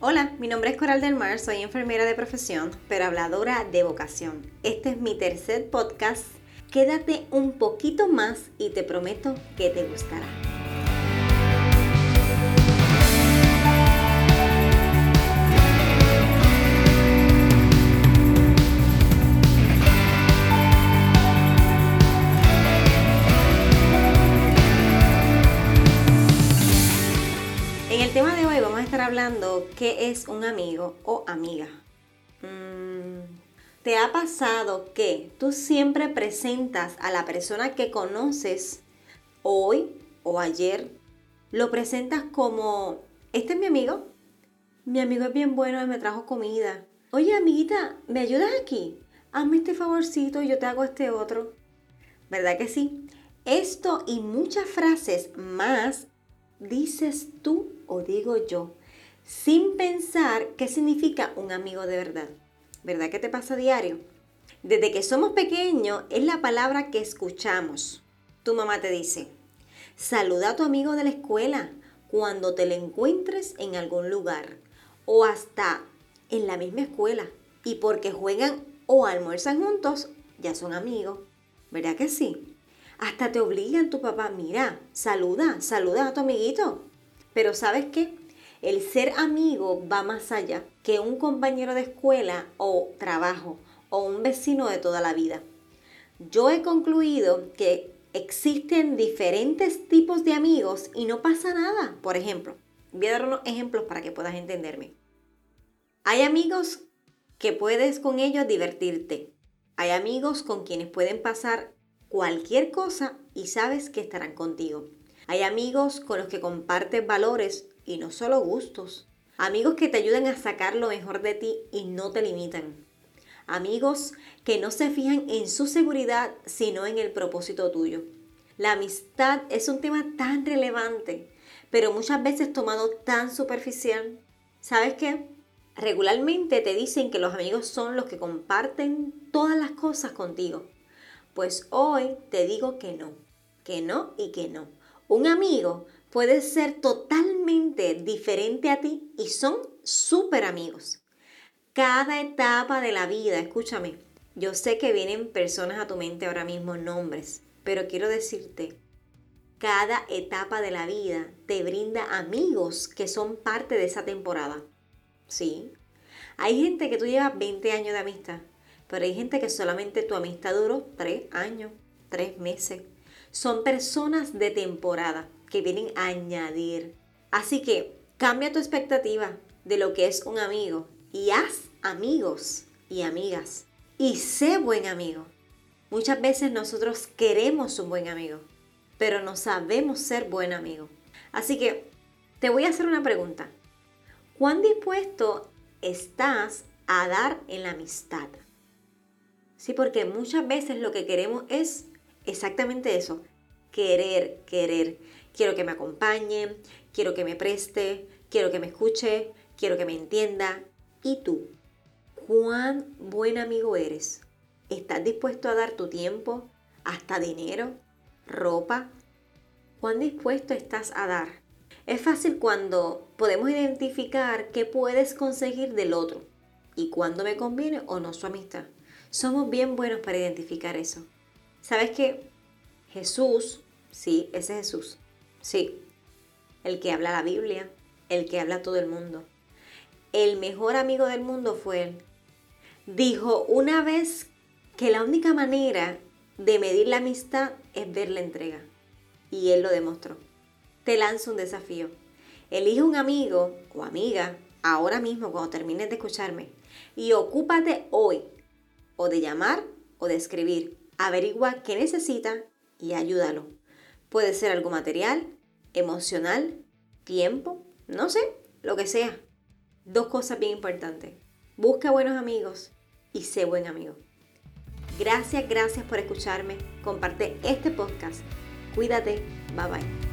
Hola, mi nombre es Coral del Mar, soy enfermera de profesión, pero habladora de vocación. Este es mi tercer podcast. Quédate un poquito más y te prometo que te gustará. Tema de hoy vamos a estar hablando qué es un amigo o amiga. Mm, ¿Te ha pasado que tú siempre presentas a la persona que conoces hoy o ayer? Lo presentas como, este es mi amigo. Mi amigo es bien bueno me trajo comida. Oye, amiguita, ¿me ayudas aquí? Hazme este favorcito y yo te hago este otro. ¿Verdad que sí? Esto y muchas frases más dices tú o digo yo, sin pensar qué significa un amigo de verdad. ¿Verdad que te pasa a diario? Desde que somos pequeños es la palabra que escuchamos. Tu mamá te dice, saluda a tu amigo de la escuela cuando te lo encuentres en algún lugar o hasta en la misma escuela. Y porque juegan o almuerzan juntos, ya son amigos. ¿Verdad que sí? Hasta te obligan tu papá, mira, saluda, saluda a tu amiguito. Pero ¿sabes qué? El ser amigo va más allá que un compañero de escuela o trabajo o un vecino de toda la vida. Yo he concluido que existen diferentes tipos de amigos y no pasa nada. Por ejemplo, voy a dar unos ejemplos para que puedas entenderme. Hay amigos que puedes con ellos divertirte. Hay amigos con quienes pueden pasar cualquier cosa y sabes que estarán contigo. Hay amigos con los que compartes valores y no solo gustos. Amigos que te ayudan a sacar lo mejor de ti y no te limitan. Amigos que no se fijan en su seguridad, sino en el propósito tuyo. La amistad es un tema tan relevante, pero muchas veces tomado tan superficial. ¿Sabes qué? Regularmente te dicen que los amigos son los que comparten todas las cosas contigo. Pues hoy te digo que no, que no y que no. Un amigo puede ser totalmente diferente a ti y son súper amigos. Cada etapa de la vida, escúchame, yo sé que vienen personas a tu mente ahora mismo, nombres, pero quiero decirte, cada etapa de la vida te brinda amigos que son parte de esa temporada. ¿Sí? Hay gente que tú llevas 20 años de amistad pero hay gente que solamente tu amistad duró tres años, tres meses. Son personas de temporada que vienen a añadir. Así que cambia tu expectativa de lo que es un amigo y haz amigos y amigas. Y sé buen amigo. Muchas veces nosotros queremos un buen amigo, pero no sabemos ser buen amigo. Así que te voy a hacer una pregunta. ¿Cuán dispuesto estás a dar en la amistad? Sí, porque muchas veces lo que queremos es exactamente eso, querer, querer. Quiero que me acompañe, quiero que me preste, quiero que me escuche, quiero que me entienda. ¿Y tú? ¿Cuán buen amigo eres? ¿Estás dispuesto a dar tu tiempo, hasta dinero, ropa? ¿Cuán dispuesto estás a dar? Es fácil cuando podemos identificar qué puedes conseguir del otro y cuándo me conviene o no su amistad. Somos bien buenos para identificar eso. ¿Sabes qué? Jesús, sí, ese Jesús, sí, el que habla la Biblia, el que habla todo el mundo. El mejor amigo del mundo fue él. Dijo una vez que la única manera de medir la amistad es ver la entrega. Y él lo demostró. Te lanzo un desafío. Elige un amigo o amiga ahora mismo cuando termines de escucharme y ocúpate hoy o de llamar o de escribir. Averigua qué necesita y ayúdalo. Puede ser algo material, emocional, tiempo, no sé, lo que sea. Dos cosas bien importantes. Busca buenos amigos y sé buen amigo. Gracias, gracias por escucharme. Comparte este podcast. Cuídate. Bye bye.